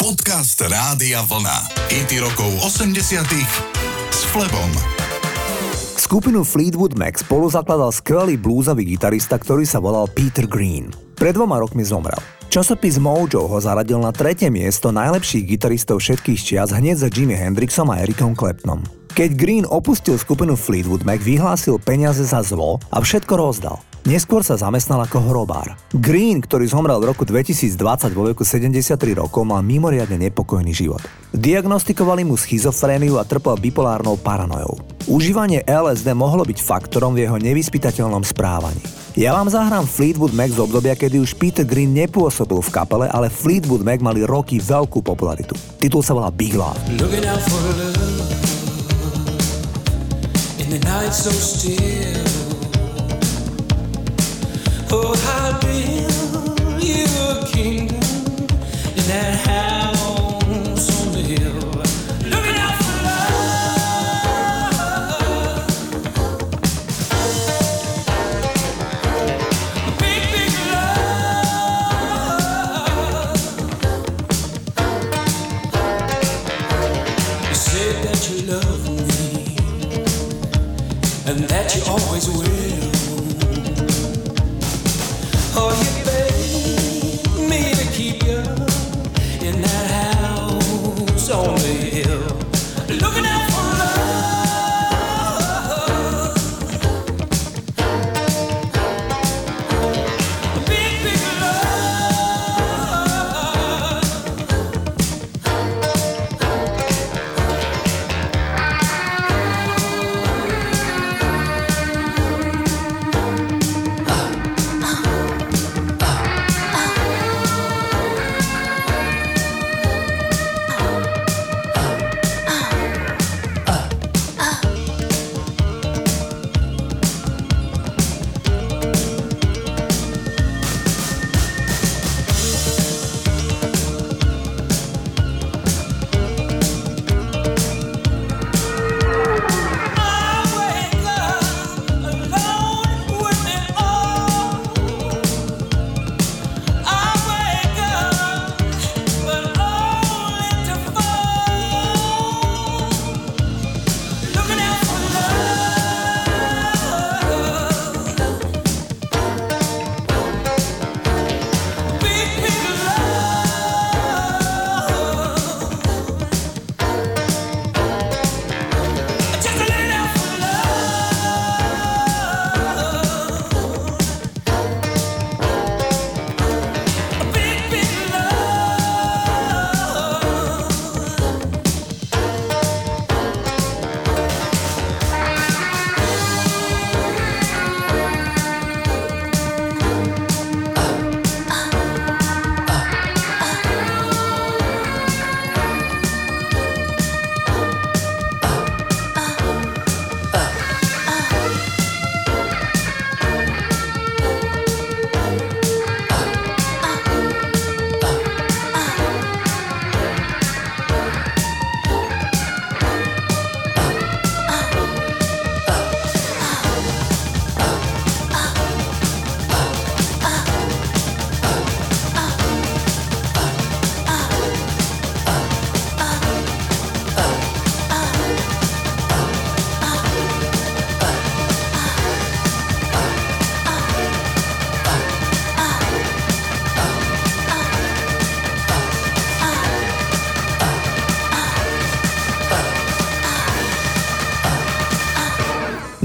Podcast Rádia Vlna. IT rokov 80 s Flebom. Skupinu Fleetwood Mac spolu zakladal skvelý bluesový gitarista, ktorý sa volal Peter Green. Pred dvoma rokmi zomrel. Časopis Mojo ho zaradil na tretie miesto najlepších gitaristov všetkých čias hneď za Jimi Hendrixom a Ericom Claptonom. Keď Green opustil skupinu Fleetwood Mac, vyhlásil peniaze za zlo a všetko rozdal. Neskôr sa zamestnal ako hrobár. Green, ktorý zomrel v roku 2020 vo veku 73 rokov, mal mimoriadne nepokojný život. Diagnostikovali mu schizofréniu a trpel bipolárnou paranojou. Užívanie LSD mohlo byť faktorom v jeho nevyspytateľnom správaní. Ja vám zahrám Fleetwood Mac z obdobia, kedy už Peter Green nepôsobil v kapele, ale Fleetwood Mac mali roky veľkú popularitu. Titul sa volá Big Love. in the night so still Oh, I'll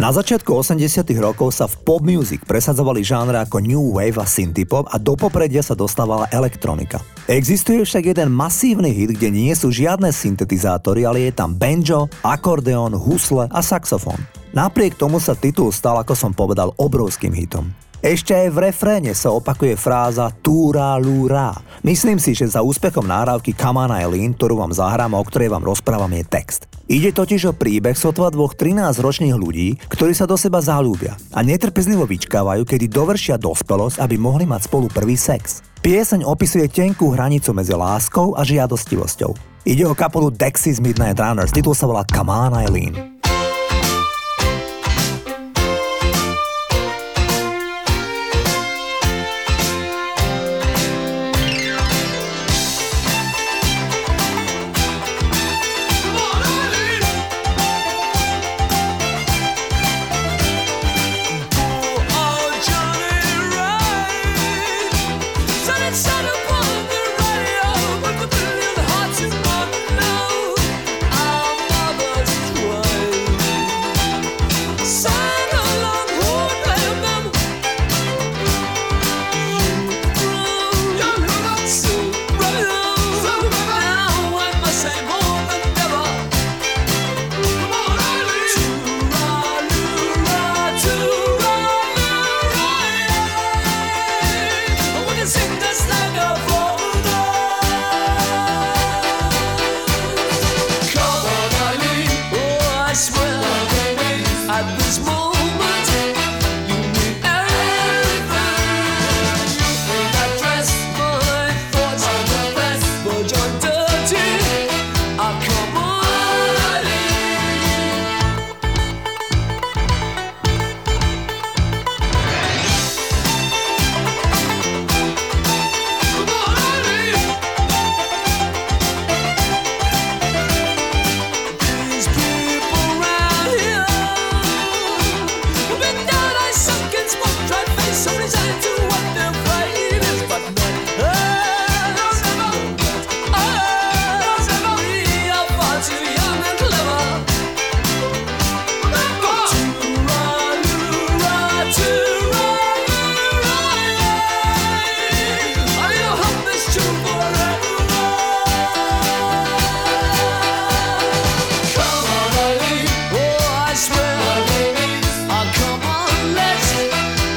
Na začiatku 80 rokov sa v pop music presadzovali žánre ako new wave a synthpop a do popredia sa dostávala elektronika. Existuje však jeden masívny hit, kde nie sú žiadne syntetizátory, ale je tam banjo, akordeón, husle a saxofón. Napriek tomu sa titul stal, ako som povedal, obrovským hitom. Ešte aj v refréne sa opakuje fráza túra lúra. Myslím si, že za úspechom náhrávky Come on Eileen, ktorú vám zahrám a o ktorej vám rozprávam, je text. Ide totiž o príbeh sotva dvoch 13-ročných ľudí, ktorí sa do seba zalúbia a netrpezlivo vyčkávajú, kedy dovršia dospelosť, aby mohli mať spolu prvý sex. Pieseň opisuje tenkú hranicu medzi láskou a žiadostivosťou. Ide o kapelu Dexys Midnight Runners, titul sa volá Come on Eileen. at this moment.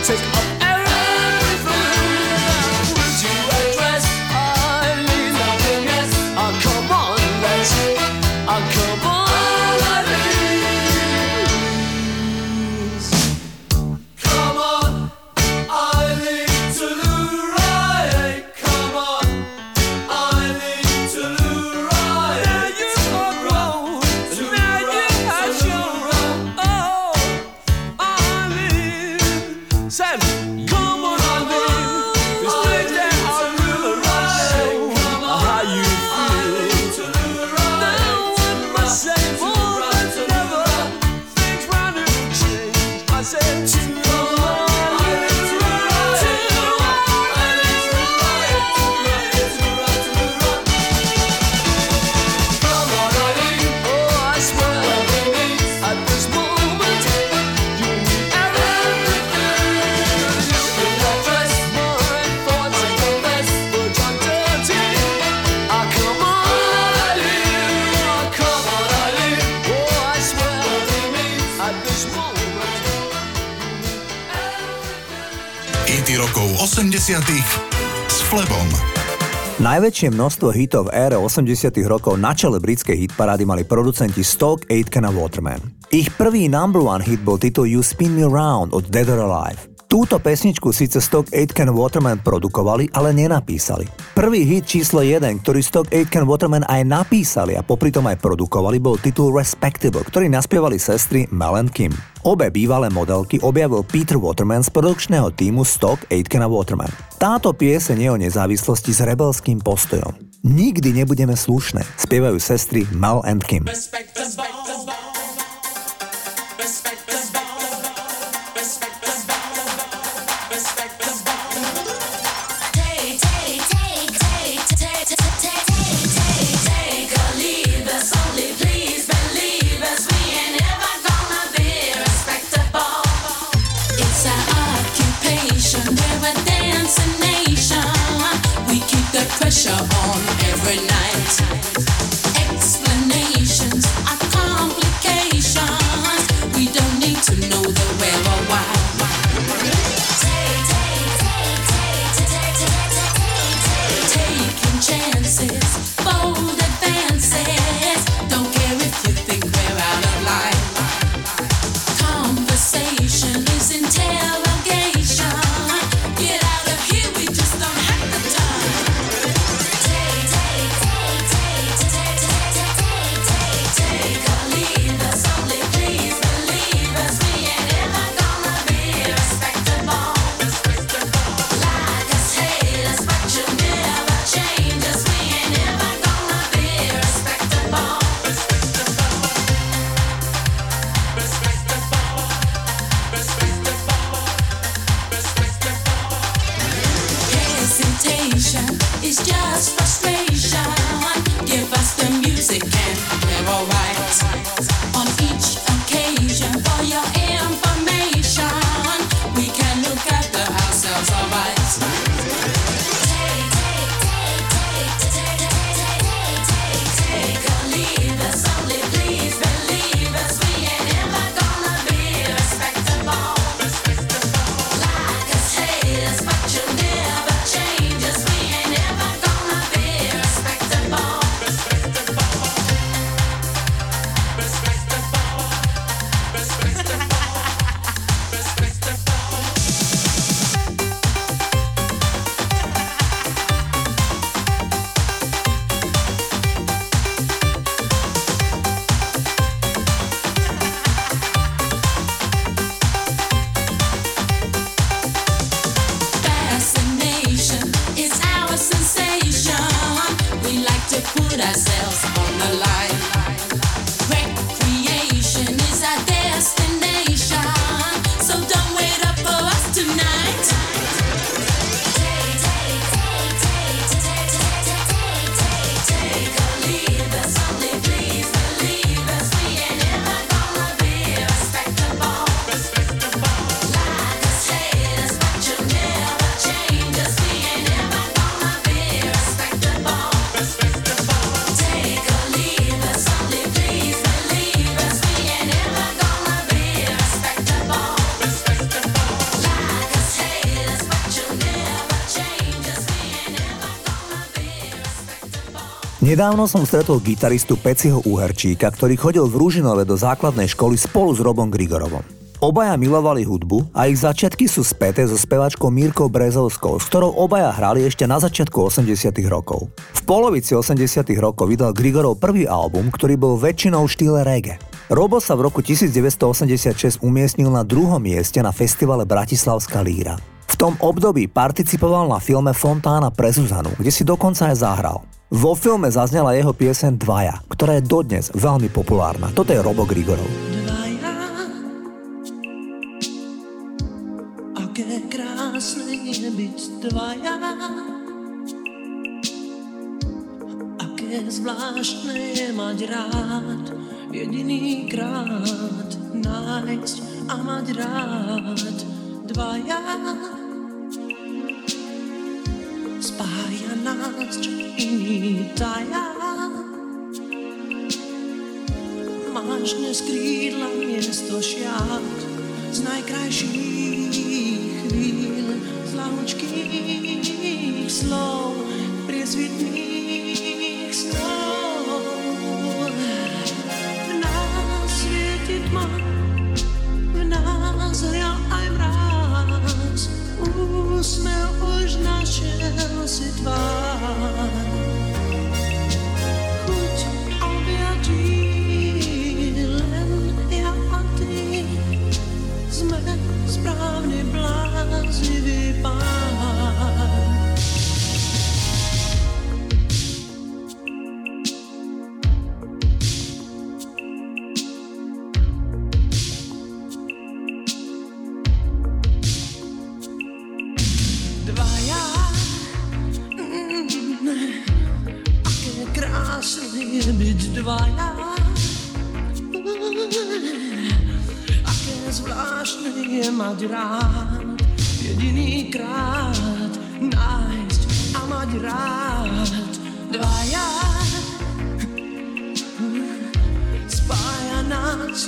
take 80 s Flebom. Najväčšie množstvo hitov v ére 80 rokov na čele britskej hitparády mali producenti Stoke, Aitken a Waterman. Ich prvý number one hit bol titul You Spin Me Round od Dead or Alive. Túto pesničku síce Stock Aitken Waterman produkovali, ale nenapísali. Prvý hit číslo 1, ktorý Stock Aitken Waterman aj napísali a popri tom aj produkovali, bol titul Respectable, ktorý naspievali sestry Mel and Kim. Obe bývalé modelky objavil Peter Waterman z produkčného týmu Stock Aitken Waterman. Táto piese je o nezávislosti s rebelským postojom. Nikdy nebudeme slušné, spievajú sestry Mel and Kim. Respect, respect. Nedávno som stretol gitaristu Peciho Uherčíka, ktorý chodil v Rúžinove do základnej školy spolu s Robom Grigorovom. Obaja milovali hudbu a ich začiatky sú späté so spevačkou Mírkou Brezovskou, s ktorou obaja hrali ešte na začiatku 80 rokov. V polovici 80 rokov vydal Grigorov prvý album, ktorý bol väčšinou v štýle reggae. Robo sa v roku 1986 umiestnil na druhom mieste na festivale Bratislavská líra. V tom období participoval na filme Fontána pre Zuzanu, kde si dokonca aj zahral. Vo filme zaznela jeho piesen Dvaja, ktorá je dodnes veľmi populárna. Toto je Robo Grigorov. Zvláštne je mať rád, jediný krát nájsť a mať rád dvaja spaja nas i daja. Mašne skrila mjesto šjat z najkrajših hvil, z slov, prezvitnih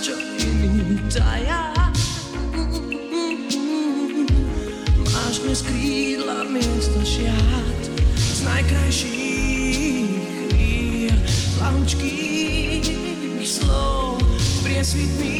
čo iný tajá. Máš dnes krídla miesto šiat z najkrajších chvíľ, plahučkých slov, priesvitných